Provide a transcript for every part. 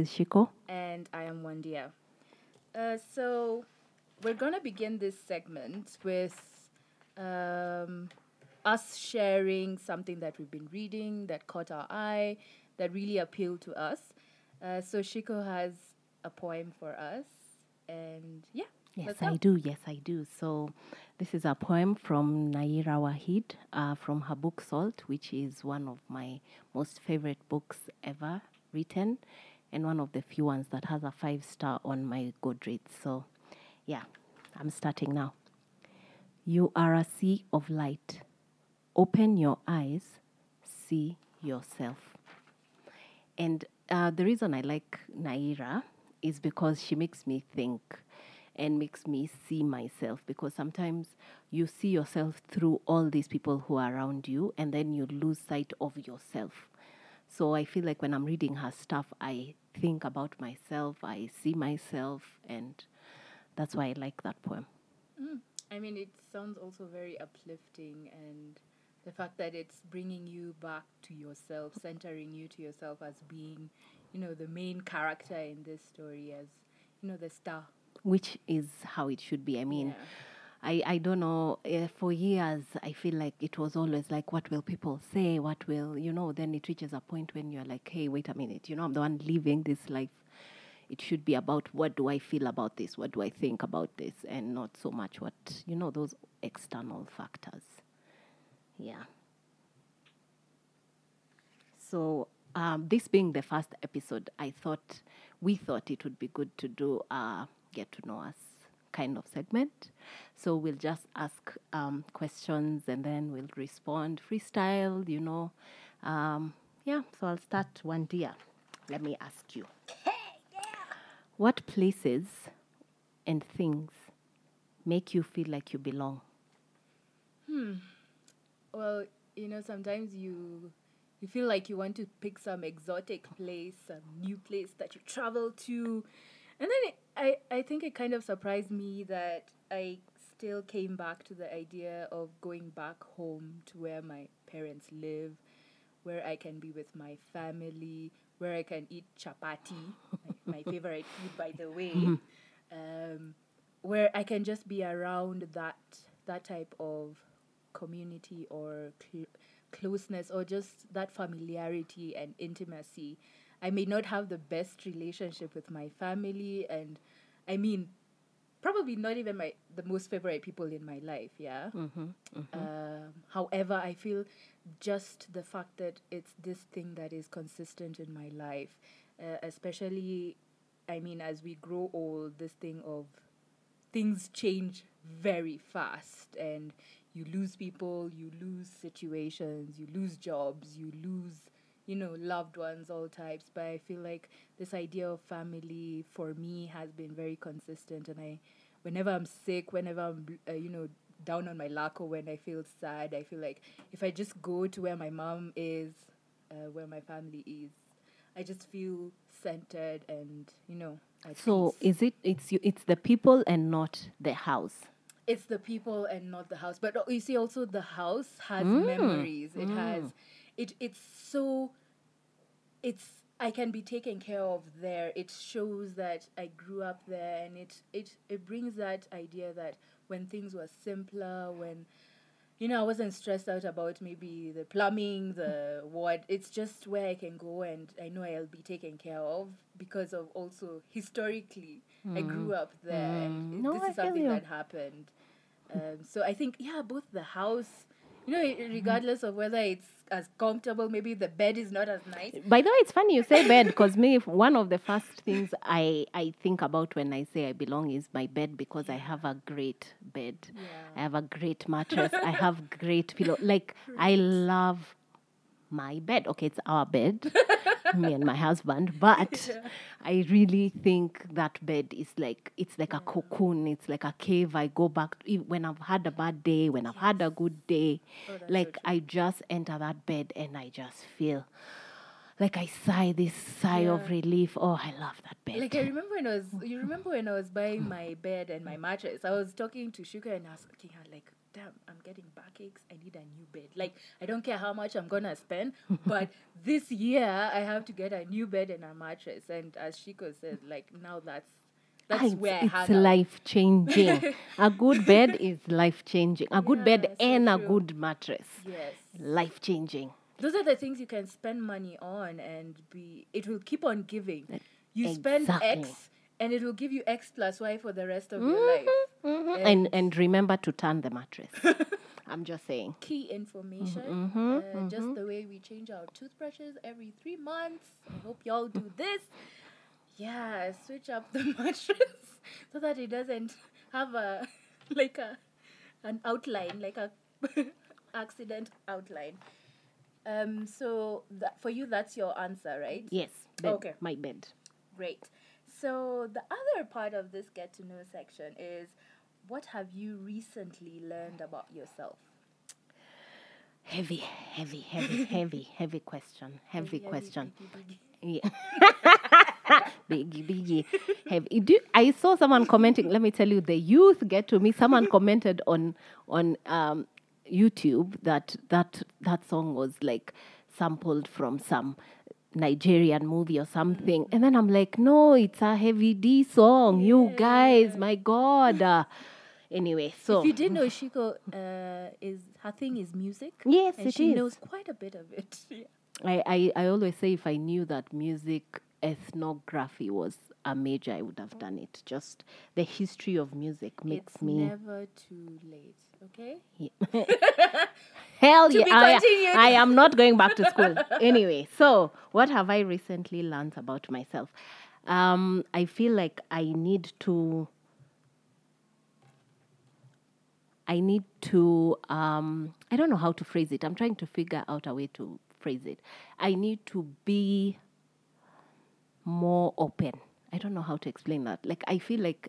Is Shiko. and I am Wandia. Uh, so, we're going to begin this segment with um, us sharing something that we've been reading that caught our eye, that really appealed to us. Uh, so, Shiko has a poem for us, and yeah. Yes, I do. Yes, I do. So, this is a poem from Nayyirah Waheed uh, from her book Salt, which is one of my most favorite books ever written, and one of the few ones that has a five star on my Goodreads. So, yeah, I'm starting now. You are a sea of light. Open your eyes, see yourself. And uh, the reason I like Nayyirah is because she makes me think and makes me see myself. Because sometimes you see yourself through all these people who are around you, and then you lose sight of yourself. So I feel like when I'm reading her stuff, I think about myself, I see myself, and that's why I like that poem. Mm. I mean, it sounds also very uplifting, and the fact that it's bringing you back to yourself, centering you to yourself as being, you know, the main character in this story, as, you know, the star. Which is how it should be. I mean, Yeah. I, I don't know. Uh, for years, I feel like it was always like, what will people say? What will, you know, then it reaches a point when you're like, hey, wait a minute, you know, I'm the one living this life. It should be about what do I feel about this? What do I think about this? And not so much what, you know, those external factors. Yeah. So, um, this being the first episode, I thought, we thought it would be good to do get to know us kind of segment. So, we'll just ask um, questions and then we'll respond freestyle, you know. Um, yeah, so I'll start Wandia. Let me ask you. What places and things make you feel like you belong? Hmm. Well, you know, sometimes you you feel like you want to pick some exotic place, some new place that you travel to, and then it, I I think it kind of surprised me that I still came back to the idea of going back home to where my parents live, where I can be with my family, where I can eat chapati, my, my favorite food by the way, um, where I can just be around that that type of community or cl- closeness or just that familiarity and intimacy. I may not have the best relationship with my family, and I mean, probably not even my the most favorite people in my life. Yeah. Um, however, I feel just the fact that it's this thing that is consistent in my life, uh, especially, I mean, as we grow old, this thing of things change very fast and you lose people, you lose situations, you lose jobs, you lose, you know, loved ones, all types. But I feel like this idea of family for me has been very consistent. And I, whenever I'm sick, whenever I'm, uh, you know, down on my luck or when I feel sad, I feel like if I just go to where my mom is, uh, where my family is, I just feel centered and, you know, at So, is it, it's, you, it's the people and not the house? it's the people and not the house but uh, you see also the house has Mm. memories it has it it's so it's i can be taken care of there. It shows that i grew up there and it it it brings that idea that when things were simpler when you know i wasn't stressed out about maybe the plumbing the what it's just where i can go and i know i'll be taken care of because of also historically i grew up there and Mm. No, this is something that happened. Um, so i think yeah both the house you know regardless of whether it's as comfortable maybe the bed is not as nice By the way, it's funny you say bed because me, one of the first things I, I think about when I say I belong is my bed because I have a great bed. I have a great mattress. I have great pillow. Like, I love my bed. Okay, it's our bed, me and my husband, but I really think that bed is like it's like a cocoon. It's like a cave. I go back to, when I've had a bad day, when I've had a good day. Oh, that's so like I just enter that bed and I just feel like I sigh this sigh of relief. Oh, I love that bed. Like I remember when I was, you remember when I was buying my bed and my mattress. I was talking to Shiko and asking her like, damn, I'm getting backaches. I need a new bed. Like, I don't care how much I'm gonna spend, but this year I have to get a new bed and a mattress. And as Shiko said, like now that's that's it's, where I it's life changing. a good bed is life changing. A good bed Yeah, so and a good mattress, Yes. life changing. those are the things you can spend money on and be it will keep on giving you spend x and it will give you x plus y for the rest of your life Mm-hmm. And and remember to turn the mattress. I'm just saying. key information Mm-hmm, uh, just the way we change our toothbrushes every three months i hope y'all do this yeah switch up the mattress so that it doesn't have a like a an outline like a accident outline um so that for you that's your answer right Yes. Bed, Okay. My bed. Great. So the other part of this get to know section is what have you recently learned about yourself? Heavy, heavy, heavy, heavy, heavy question. Heavy Heavy, question. biggie, biggie. Yeah. biggie, biggie. Heavy. Do, I saw someone commenting. Let me tell you, the youth get to me. Someone commented on on um, YouTube that that that song was like sampled from some Nigerian movie or something. And then I'm like, no, it's a Heavy D song. You guys, my God. Uh, anyway, so If you didn't know, Shiko uh, is her thing is music. Yes, and it she is. knows quite a bit of it. Yeah. I, I, I always say if I knew that music ethnography was a major, I would have done it. Just the history of music makes It's me never too late. Okay. hell To yeah. I. I am not going back to school anyway. So what have I recently learned about myself? Um, I feel like I need to. I need to, um, I don't know how to phrase it. I'm trying to figure out a way to phrase it. I need to be more open. I don't know how to explain that. Like, I feel like,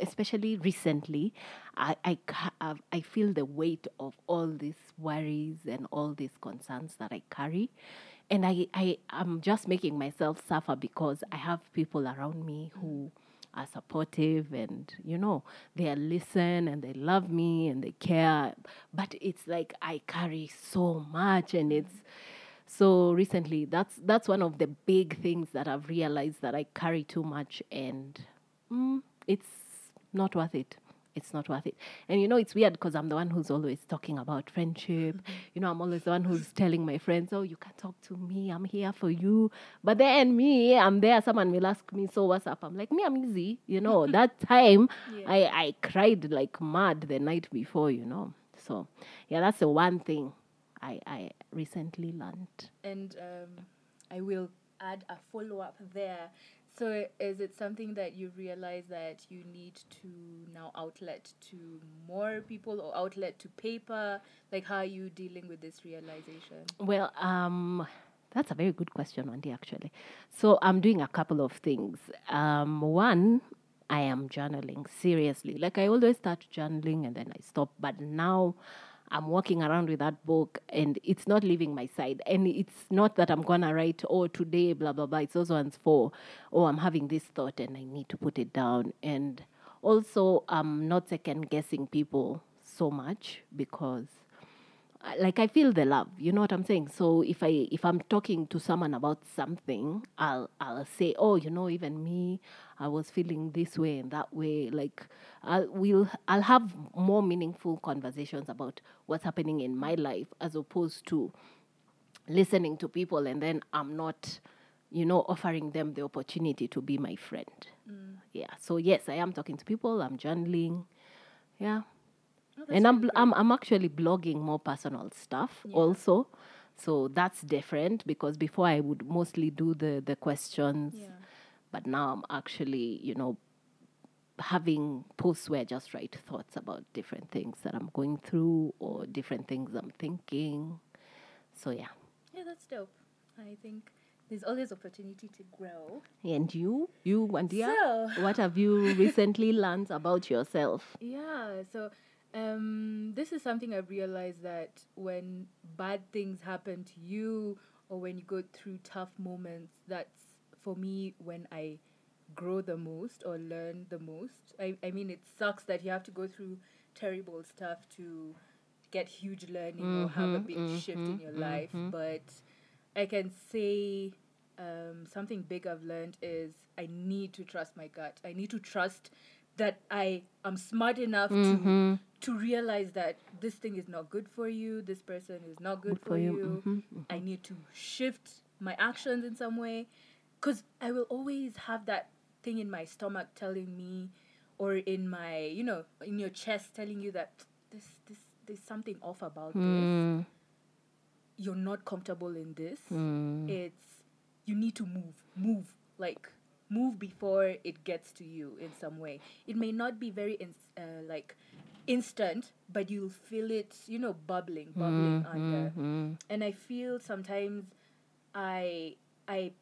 especially recently, I, I, I feel the weight of all these worries and all these concerns that I carry. And I, I am just making myself suffer because I have people around me who are supportive and you know they listen and they love me and they care but it's like i carry so much and it's so recently that's that's one of the big things that i've realized that i carry too much and mm, it's not worth it. It's not worth it. And you know it's weird because i'm the one who's always talking about friendship. You know i'm always the one who's telling my friends oh you can talk to me. I'm here for you. But then me i'm there. Someone will ask me so what's up? I'm like me i'm easy. You know that time Yeah. i i cried like mad the night before you know. So yeah that's the one thing i i recently learned. And um, I will add a follow up there. So, is it something that you realize that you need to now outlet to more people or outlet to paper? Like, how are you dealing with this realization? Well, um, that's a very good question, Wendy, actually. So I'm doing a couple of things. Um, one, I am journaling seriously. Like I always start journaling and then I stop, but now I'm walking around with that book and it's not leaving my side. And it's not that I'm gonna write, oh, today, blah blah blah. It's also one's for, oh, I'm having this thought and I need to put it down. And also, I'm not second guessing people so much because like I feel the love. You know what I'm saying? So if I if I'm talking to someone about something, I'll I'll say, oh, you know, even me, I was feeling this way and that way. Like I'll will I'll have more meaningful conversations about what's happening in my life as opposed to listening to people and then I'm not, you know, offering them the opportunity to be my friend. Mm. Yeah. So yes, I am talking to people. I'm journaling. Yeah and I'm, bl- I'm I'm actually blogging more personal stuff also, so that's different because before I would mostly do the the questions, Yeah. but now I'm actually you know having posts where I just write thoughts about different things that I'm going through or different things I'm thinking. So yeah, Yeah, that's dope. I think there's always opportunity to grow. and you you Wandia, So- what have you recently learned about yourself? Yeah, so um, this is something I've realized that when bad things happen to you or when you go through tough moments, that's for me when I grow the most or learn the most. I, I mean, it sucks that you have to go through terrible stuff to get huge learning or have a big shift in your life. But I can say um, something big I've learned is I need to trust my gut. I need to trust that I am smart enough to to realize that this thing is not good for you. This person is not good, for, you. Mm-hmm, I mm-hmm. need to shift my actions in some way, because I will always have that thing in my stomach telling me, or in my you know in your chest telling you that this this there's something off about this. Mm. You're not comfortable in this. Mm. It's you need to move move like move before it gets to you in some way. It may not be very uh, like instant but you'll feel it you know bubbling bubbling mm, under mm, mm. and i feel sometimes i i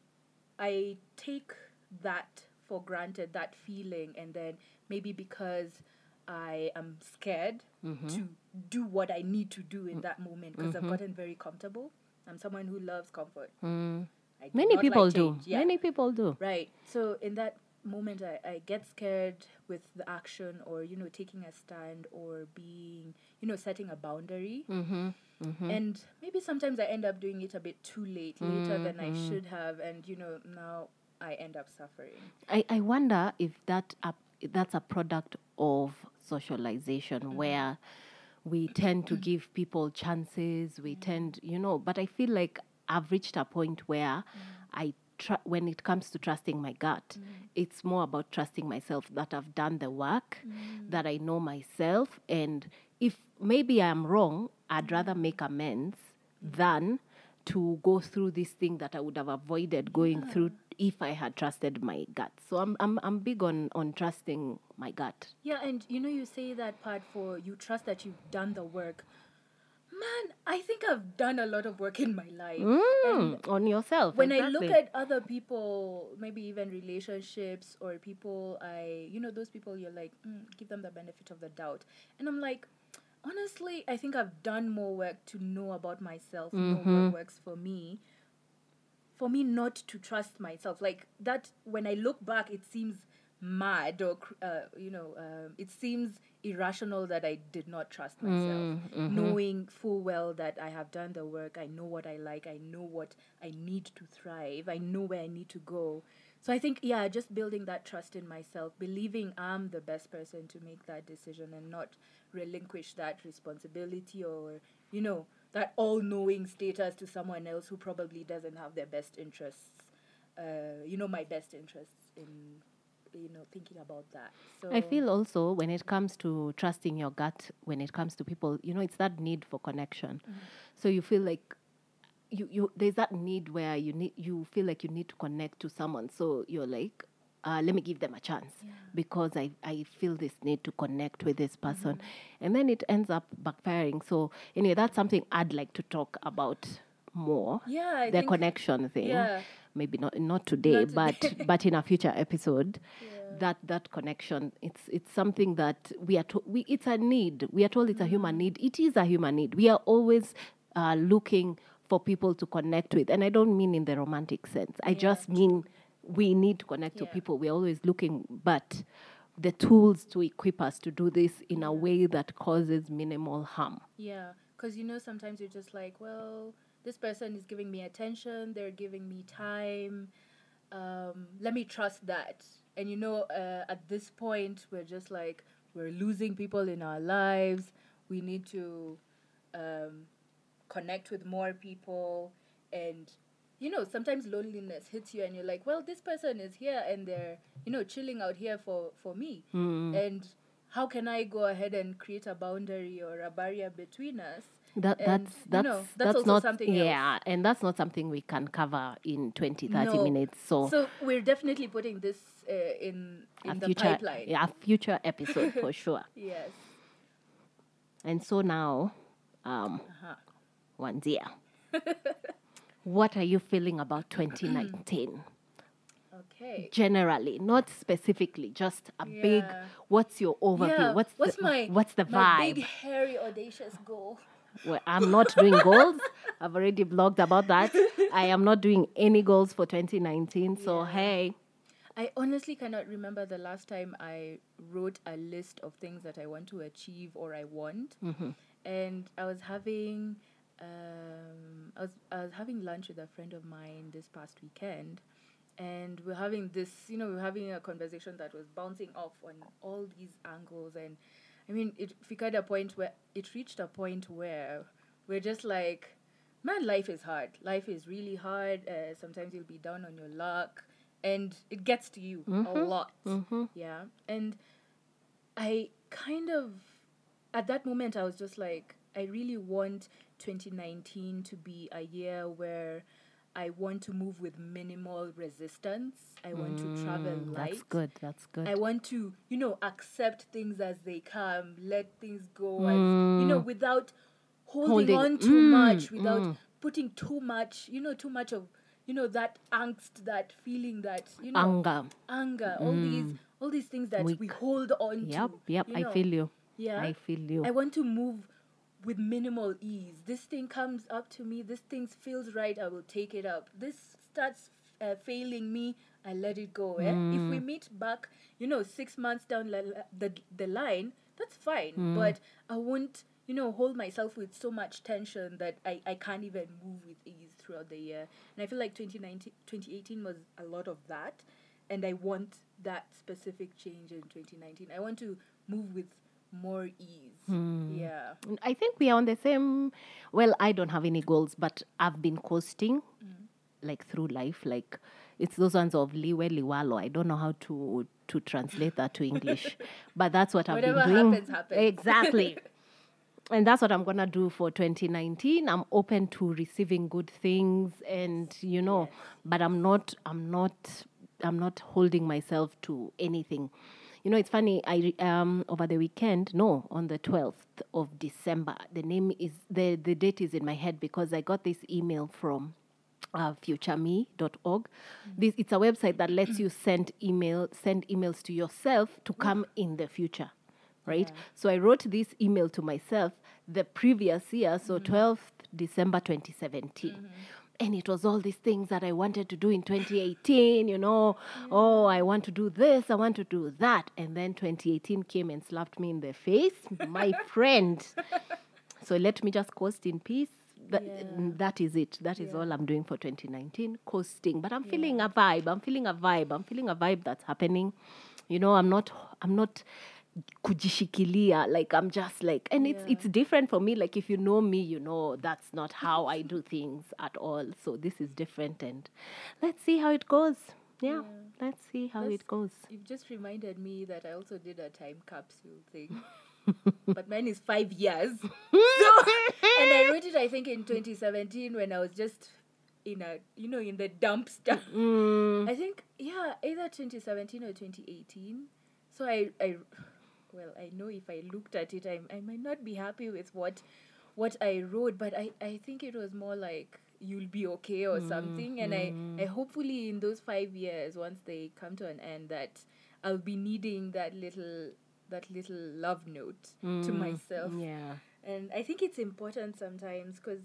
i take that for granted that feeling and then maybe because i am scared mm-hmm. to do what i need to do in that moment because i've mm-hmm. gotten very comfortable i'm someone who loves comfort Mm. Many people like do. Yeah. Many people do. Right. So in that moment, I, I get scared with the action or, you know, taking a stand or being, you know, setting a boundary. Mm-hmm. And maybe sometimes I end up doing it a bit too late, later than Mm-hmm. I should have. And, you know, now I end up suffering. I, I wonder if that up, that's a product of socialization where we tend to give people chances we tend you know but i feel like i've reached a point where i tr- when it comes to trusting my gut mm. it's more about trusting myself that i've done the work mm. that i know myself and if maybe i'm wrong i'd mm. rather make amends than to go through this thing that I would have avoided going through if I had trusted my gut. So I'm I'm I'm big on on trusting my gut. Yeah. And, you know, you say that part for you trust that you've done the work. Man, I think I've done a lot of work in my life. Mm, on yourself. when I look at other people, maybe even relationships or people I, you know, those people you're like, mm, give them the benefit of the doubt. And I'm like, honestly, I think I've done more work to know about myself, know Mm-hmm. what works for me. For me not to trust myself. Like that, when I look back, it seems mad or, uh, you know, um, it seems irrational that I did not trust myself. Knowing full well that I have done the work, I know what I like, I know what I need to thrive, I know where I need to go. So I think, yeah, just building that trust in myself, believing I'm the best person to make that decision and not relinquish that responsibility or, you know, that all knowing status to someone else who probably doesn't have their best interests, uh, you know, my best interests in, you know, thinking about that. So I feel also when it comes to trusting your gut, when it comes to people, you know, it's that need for connection. So you feel like you, you there's that need where you need you feel like you need to connect to someone. So you're like, uh, let me give them a chance because I, I feel this need to connect with this person. And then it ends up backfiring. So anyway, that's something I'd like to talk about more. Yeah, I the connection thing. yeah. Maybe not not today, Not but today. but in a future episode that that connection. It's it's something that we are to, we it's a need. We are told it's a human Mm. need. It is a human need. We are always uh, looking for people to connect with and i don't mean in the romantic sense. I just mean we need to connect to people. We're always looking but the tools to equip us to do this in a way that causes minimal harm. Yeah, because you know, sometimes you're just like, well, this person is giving me attention, they're giving me time. Um, let me trust that. And you know, uh, at this point, we're just like, we're losing people in our lives. We need to um, connect with more people. And, you know, sometimes loneliness hits you, and you're like, well, this person is here and they're, you know, chilling out here for, for me. And how can I go ahead and create a boundary or a barrier between us? that And, that's you that's know, that's that's also not something else. yeah and that's not something we can cover in 20 30 No. minutes so So we're definitely putting this uh, in in a the future pipeline. yeah, a future episode for sure Yes. and so now um Uh-huh. Wandia, what are you feeling about 2019 Okay. generally not specifically just a big what's your overview Yeah. what's what's the, my what's the my big hairy audacious goal? well, i'm not doing goals i've already blogged about that i am not doing any goals for 2019 so Yeah. hey I honestly cannot remember the last time I wrote a list of things that I want to achieve or I want. And I was having um, I was I was having lunch with a friend of mine this past weekend, and we're having this you know we're having a conversation that was bouncing off on all these angles. And I mean it figured a point where it reached a point where we're just like man life is hard. Life is really hard. Uh, sometimes you'll be down on your luck. And it gets to you a lot. Yeah. And I kind of at that moment I was just like I really want 2019 to be a year where I want to move with minimal resistance. I want to travel mm, light. That's good. That's good. I want to, you know, accept things as they come, let things go, as, you know, mm. without holding, Holding- on too mm, much, without mm. putting too much, you know, too much of, you know, that angst, that feeling, that you know, Anger. anger, all these, all these things that we Weak. hold on Yep. to. Yep. you I know. feel you. Yeah. I feel you. I want to move with minimal ease. This thing comes up to me. This thing feels right. I will take it up. This starts uh, failing me. I let it go. Eh? If Mm. we meet back, you know, six months down la- la- the the line, that's fine. Mm. But I won't, you know, hold myself with so much tension that I, I can't even move with ease throughout the year. And I feel like 2019, 2018 was a lot of that. And I want that specific change in 2019. I want to move with more ease. Hmm. Yeah. I think we are on the same. Well, I don't have any goals, but I've been coasting, Mm. like through life. Like it's those ones of liwe liwalo. I don't know how to to translate that to English, but that's what I've Whatever been doing. happens, happens. Exactly. and that's what I'm gonna do for 2019. I'm open to receiving good things, and you know, but I'm not. I'm not. I'm not holding myself to anything. You know, it's funny. I um over the weekend, no, on the 12th of December. The name is the the date is in my head because I got this email from uh, futureme.org. This it's a website that lets you send email send emails to yourself to come in the future, right? So I wrote this email to myself the previous year, so 12th December 2017. And it was all these things that I wanted to do in 2018, you know. Oh, I want to do this, I want to do that. And then 2018 came and slapped me in the face, my friend. So let me just coast in peace. That, that is it. That is all I'm doing for 2019, coasting. But I'm feeling a vibe. I'm feeling a vibe. I'm feeling a vibe that's happening. You know, I'm not. I'm not kujishikilia like i'm just like and it's it's different for me like if you know me you know that's not how i do things at all so this is different and let's see how it goes yeah, let's see how it goes You've just reminded me that I also did a time capsule thing. but mine is five years. so, and I wrote it, I think, in 2017 when I was just in a, you know, in the dumpster. Mm. I think, yeah, either 2017 or 2018. So I, I, well, I know if I looked at it, I, I might not be happy with what, what I wrote, but I, I think it was more like you'll be okay or mm, something. And I, I mm. hopefully in those five years, once they come to an end, that I'll be needing that little, that little love note to mm, myself yeah and i think it's important sometimes because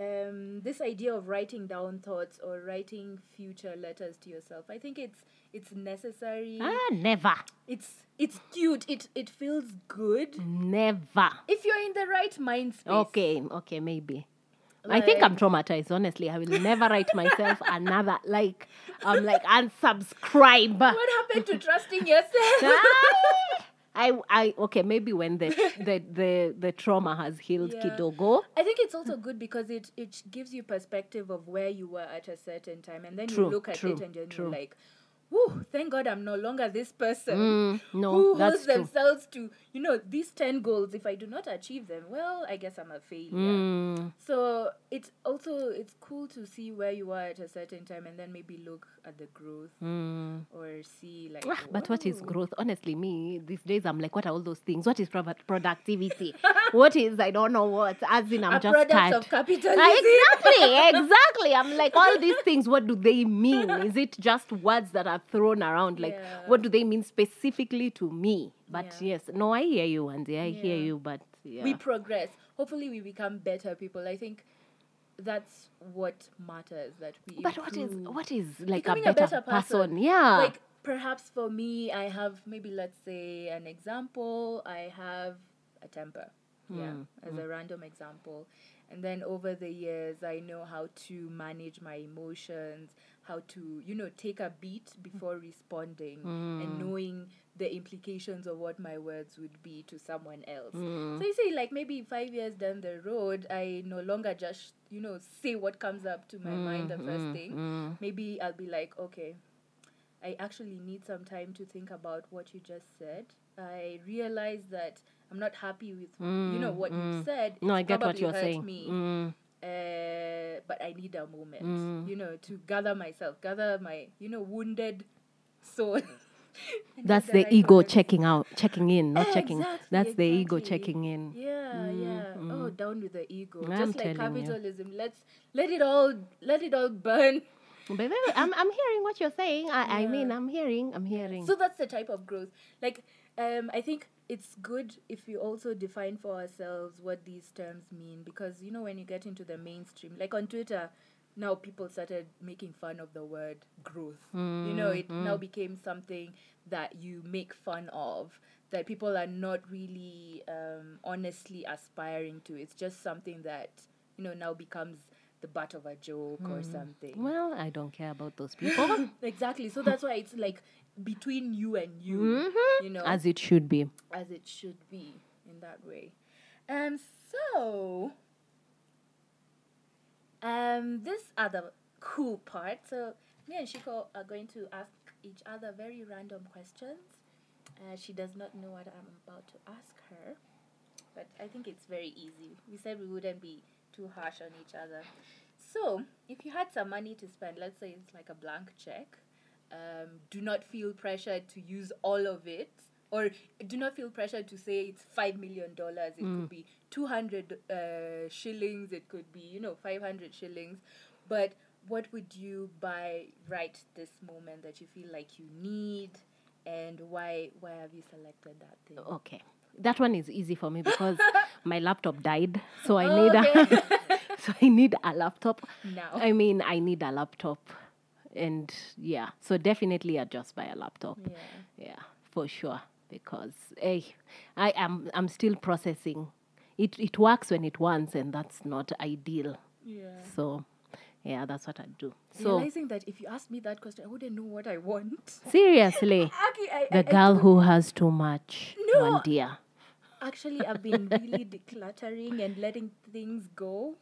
um, this idea of writing down thoughts or writing future letters to yourself i think it's it's necessary ah never it's it's cute it it feels good never if you're in the right mind space Okay, okay, maybe. I think I'm traumatized, honestly. I will never write myself another like I'm like unsubscribe. what happened to trusting yourself I I okay, maybe when the the the, the trauma has healed Yeah. kidogo. I think it's also good because it it gives you perspective of where you were at a certain time, and then True, you look at true, it and true. you're like, "Whew, thank God I'm no longer this person Mm, no, who holds true. themselves to you know these ten goals. If I do not achieve them, well, I guess I'm a failure." Mm, So it's also it's cool to see where you are at a certain time, and then maybe look at the growth mm. or see like. Ah, But what is growth? Honestly, me these days I'm like, what are all those things? What is pro- productivity? what is I don't know what. As in, I'm a just product tired. of capitalism? Ah, exactly, exactly. I'm like, all these things, what do they mean? Is it just words that are thrown around? Like, Yeah. what do they mean specifically to me? But Yeah. yes, no, I hear you, Andy. I hear you, but yeah. we progress. Hopefully, we become better people. I think that's what matters. That we. but what is what is like Becoming a a better, better person. person? Yeah. like perhaps for me, I have maybe let's say an example. I have a temper, hmm. yeah, as hmm. a random example, and then over the years, I know how to manage my emotions, how to you know take a beat before responding, and hmm. knowing the implications of what my words would be to someone else. Mm. So you see, like maybe five years down the road, I no longer just you know say what comes up to my mind the mm, first mm, thing. Maybe I'll be like, okay, I actually need some time to think about what you just said. I realize that I'm not happy with you know what you said. No, I get what you're hurt saying. Me, Mm. uh, but I need a moment, you know, to gather myself, gather my you know wounded soul. That's the right ego checking out, checking in, not checking. Exactly, That's the ego checking in. Yeah, yeah. Oh, down with the ego. I'm Just like telling you. capitalism. Let's let it all let it all burn. But I'm, I'm hearing what you're saying. I, I mean, I'm hearing, I'm hearing. So that's the type of growth. Like, um, I think it's good if we also define for ourselves what these terms mean because you know when you get into the mainstream, like on Twitter, now people started making fun of the word growth. you know, it now became something that you make fun of. That people are not really um, honestly aspiring to. It's just something that you know now becomes the butt of a joke or something. well, I don't care about those people. Exactly. So that's why it's like between you and you, Mhm. you know, As it should be. as it should be in that way. Um. So, um, this other cool part. So me and Shiko are going to ask each other very random questions. Uh, she does not know what I'm about to ask her, but I think it's very easy. We said we wouldn't be too harsh on each other. So, if you had some money to spend, let's say it's like a blank check, um, do not feel pressured to use all of it, or do not feel pressured to say it's five million dollars. It could be two hundred uh, shillings. It could be you know five hundred shillings. But what would you buy right this moment that you feel like you need, and why? Why have you selected that thing? Okay. That one is easy for me because my laptop died. So I need a so I need a laptop. Now. I mean, I need a laptop. And yeah, so definitely I just buy a laptop. Yeah. Yeah, for sure. Because hey, I am I'm still processing. It it works when it wants and that's not ideal. Yeah. So yeah, that's what I do. So Realizing that if you asked me that question, I wouldn't know what I want. seriously, Actually, I, the I- I girl don't- who has too much, No. Wandia. Actually, I've been really decluttering and letting things go.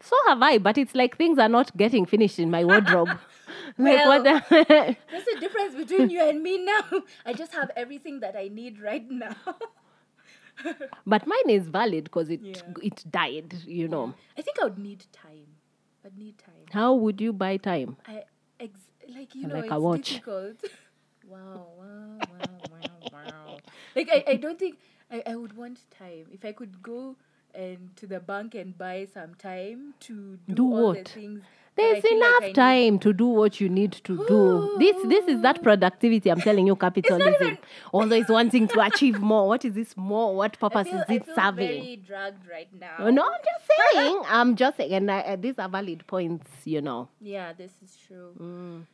So have I, but it's like things are not getting finished in my wardrobe. like Well- what the There's a difference between you and me now. I just have everything that I need right now. But mine is valid because it Yeah. it died, you know. I think I would need time. I'd need time. How would you buy time? I ex- like you know Like a it's watch. difficult. wow, wow, wow, wow, wow. Like I, I don't think I, I would want time. If I could go and to the bank and buy some time to do, Do all what? the things. There's like enough need- time to do what you need to do. This this is that productivity I'm telling you, capitalism. even- Always wanting to achieve more. What is this more? What purpose feel, is it serving? very dragged right now. No, I'm just saying. I'm just saying, and I, uh, these are valid points, you know. Yeah, this is true. Mm.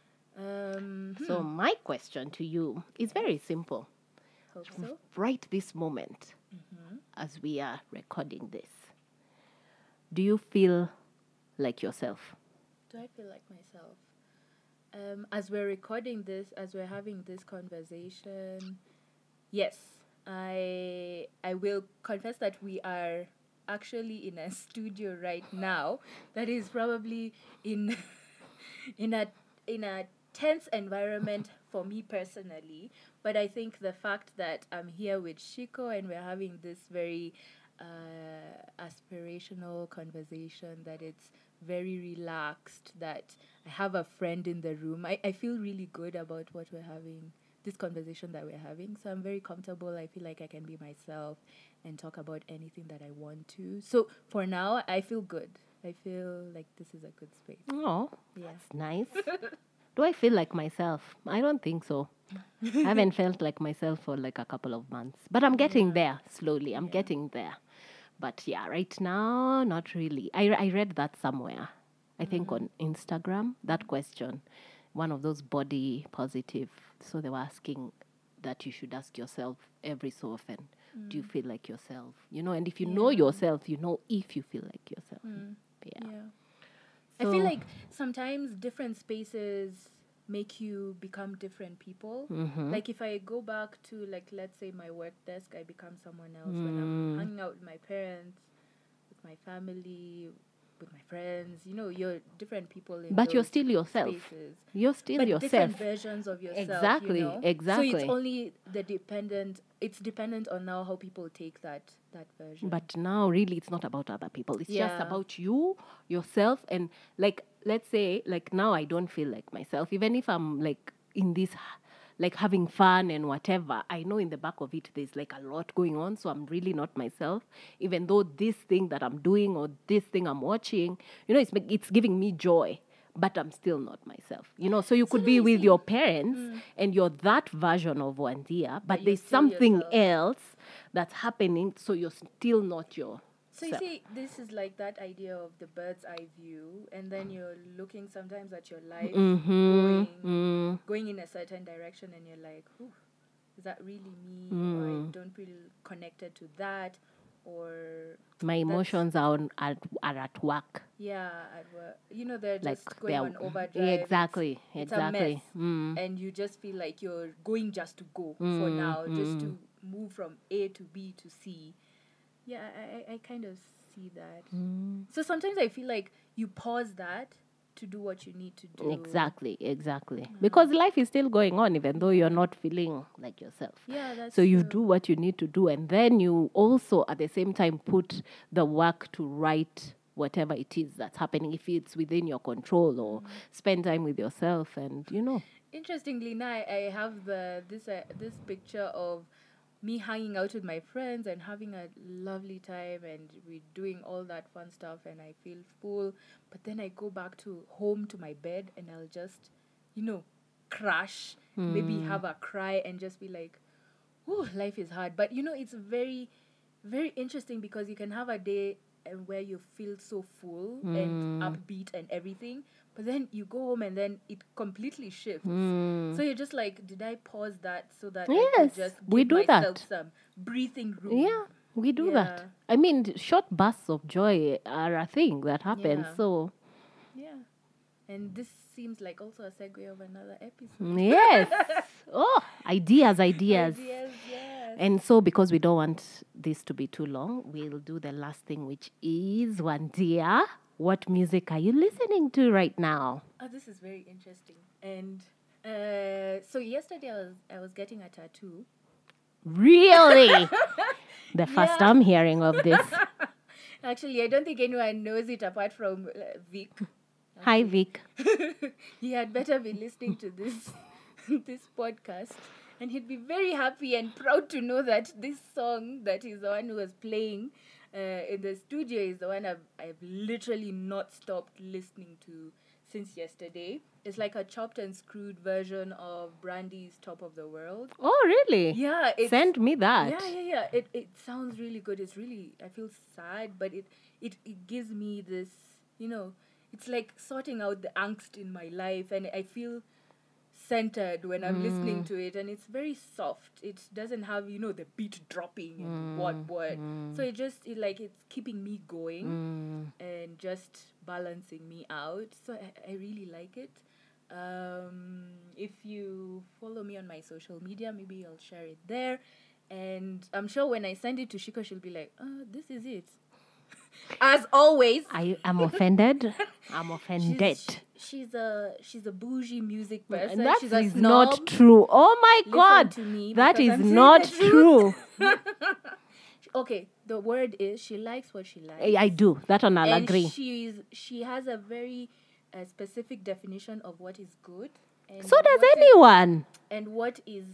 Um, So my question to you is very simple. hope so. Right this moment, Mm-hmm. As we are recording this, do you feel like yourself? Do I feel like myself? Um, as we're recording this, as we're having this conversation, yes, I I will confess that we are actually in a studio right now that is probably in in a in a tense environment for me personally but i think the fact that i'm here with shiko and we're having this very uh, aspirational conversation that it's very relaxed that i have a friend in the room I, I feel really good about what we're having this conversation that we're having so i'm very comfortable i feel like i can be myself and talk about anything that i want to so for now i feel good i feel like this is a good space Oh, yeah that's nice. do I feel like myself? I don't think so. I haven't felt like myself for like a couple of months, but I'm getting there slowly. I'm getting there. But yeah, right now, not really. I, I read that somewhere, I think mm. on Instagram, that question, one of those body positive so they were asking that you should ask yourself every so often, do you mm. feel like yourself? You know, and if you know yourself, you know if you feel like yourself. Mm. Yeah. Yeah. I feel like sometimes different spaces make you become different people. Mm-hmm. Like if I go back to like let's say my work desk, I become someone else when Mm. I'm hanging out with my parents, with my family, with my friends. You know, you're different people in But you're still yourself. spaces. You're still but yourself. different versions of yourself. Exactly, You know? So exactly. it's only the dependent. It's dependent on now how people take that that version. But now, really, it's not about other people. It's just about you, yourself, and like, let's say, like now, I don't feel like myself. Even if I'm like in this, like having fun and whatever, I know in the back of it there's like a lot going on. So I'm really not myself. Even though this thing that I'm doing or this thing I'm watching, you know, it's it's giving me joy. But I'm still not myself, you know. So you could be with your parents mm. and you're that version of Wandia, but you're there's something yourself. else that's happening, so you're still not your So you self. see, this is like that idea of the bird's eye view, and then you're looking sometimes at your life Mm-hmm. going going in a certain direction, and you're like, is that really me? Or I Mm. don't feel connected to that, or My emotions are, on, are, are at work. yeah, at work. You know, they're Like just going they're on overdrive. It's- exactly, it's a exactly. mess. Mm. and you just feel like you're going just to go for Mm, now, just to move from A to B to C. Yeah, I, I, I kind of see that. Mm. So sometimes I feel like you pause that to do what you need to do. Exactly, exactly. Because life is still going on, even though you're not feeling like yourself. Yeah, that's So you true. do what you need to do, and then you also at the same time put the work to write whatever it is that's happening, if it's within your control, or spend time with yourself, and you know. Interestingly, now I I have the this uh, this picture of me hanging out with my friends and having a lovely time and we doing all that fun stuff and I feel full. But then I go back to home to my bed and I'll just, you know, crash, maybe hmm. have a cry and just be like, "Oh, life is hard." But you know, it's very, very interesting because you can have a day and where you feel so full and hmm. upbeat and everything, but then you go home and then it completely shifts. Hmm. So you're just like, did I pause that so that I Yes, just we do that. some breathing room? Yeah, we do Yeah. that. I mean, short bursts of joy are a thing that happens. Yeah. So, Yeah. And this seems like also a segue of another episode. Mm, yes. oh, ideas, ideas. Ideas, yes. And so, because we don't want this to be too long, we'll do the last thing, which is Wandia. What music are you listening to right now? Oh, this is very interesting. And uh, so yesterday I was I was getting a tattoo. Really? the first Yeah. time hearing of this. Actually, I don't think anyone knows it apart from uh, Vic. Hi, Vic. he had better be listening to this this podcast and he'd be very happy and proud to know that this song that is the one who was playing uh, in the studio is the one I've, I've literally not stopped listening to since yesterday it's like a chopped and screwed version of brandy's top of the world Oh, really? yeah Send me that. yeah, yeah, yeah. It it sounds really good. It's really I feel sad, but it it it gives me this, you know, it's like sorting out the angst in my life and I feel centered when I'm listening to it and it's very soft. It doesn't have, you know, the beat dropping and what what. So it just it like it's keeping me going Mm. and just balancing me out. So I, I really like it. Um, if you follow me on my social media, maybe I'll share it there. And I'm sure when I send it to Shiko, she'll be like, oh, this is it. As always, I am offended. I'm offended. she's, she's a she's a bougie music person. And that she's is not true. Oh my Listen God. That I'm not true. Okay, the word is she likes what she likes. I I do. That one I'll and agree. she's she has a very uh, specific definition of what is good. And So does what is- anyone. and what is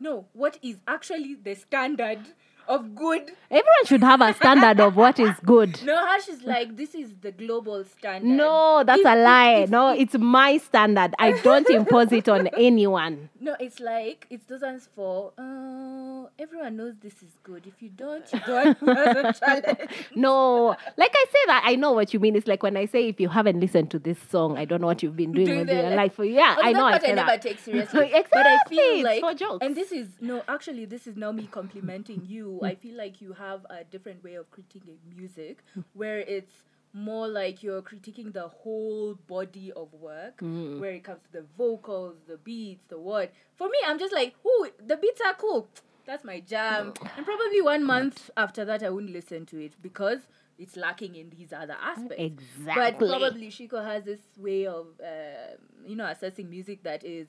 no what is actually the standard of good Everyone should have a standard of what is good. no Hash is like this is the global standard No, that's If- a lie. if- no, if- it's my standard. I don't impose it on anyone. No, it's like it's those ones for. Uh, everyone knows this is good. If you don't, you don't. That's a. No, like I say that I know what you mean. It's like when I say if you haven't listened to this song, I don't know what you've been doing Doing with your life. For, Yeah, Although I know. that I say I never that. take seriously. exactly. But I feel like, for jokes. and this is no, actually, this is now me complimenting you. Hmm. I feel like you have a different way of critiquing music, where it's more like you're critiquing the whole body of work, hmm. where it comes to the vocals, the beats, the what. For me, I'm just like, ooh, the beats are cool. That's my jam. And probably one month after that, I wouldn't listen to it because it's lacking in these other aspects. Exactly. But probably Shiko has this way of, um, you know, assessing music that is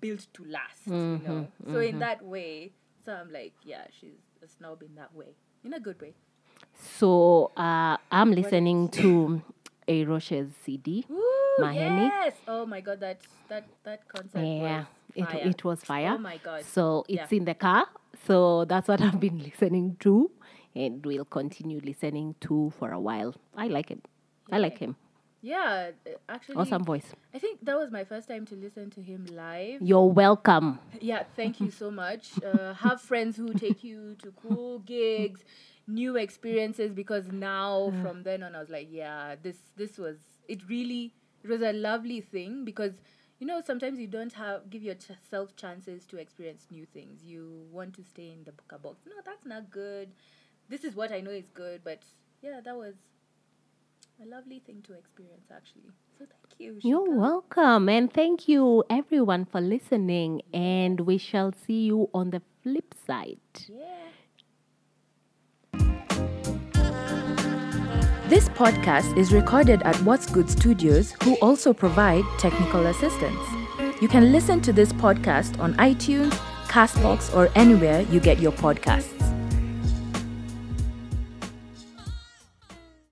built to last, you know. Mm-hmm. So in mm-hmm. that way, so I'm like, yeah, she's a snob in that way, in a good way. So uh, I'm listening to A Roche's CD. Ooh, Maheni. yes. Oh my god, that that that concert Yeah, was it, it was fire. Oh my god. So it's Yeah. in the car. So that's what I've been listening to, and we'll continue listening to for a while. I like it. I like him. Yeah, uh, actually, Awesome voice. I think that was my first time to listen to him live. You're welcome. Yeah, thank you so much. Uh, have friends who take you to cool gigs, new experiences. Because now, from then on, I was like, yeah, this this was it. Really, it was a lovely thing because you know sometimes you don't have give yourself chances to experience new things. You want to stay in the book box. No, that's not good. This is what I know is good, but yeah, that was a lovely thing to experience actually. So thank you. You're welcome. And thank you, everyone, for listening. And we shall see you on the flip side. Yeah. This podcast is recorded at What's Good Studios, who also provide technical assistance. You can listen to this podcast on iTunes, Castbox, or anywhere you get your podcasts.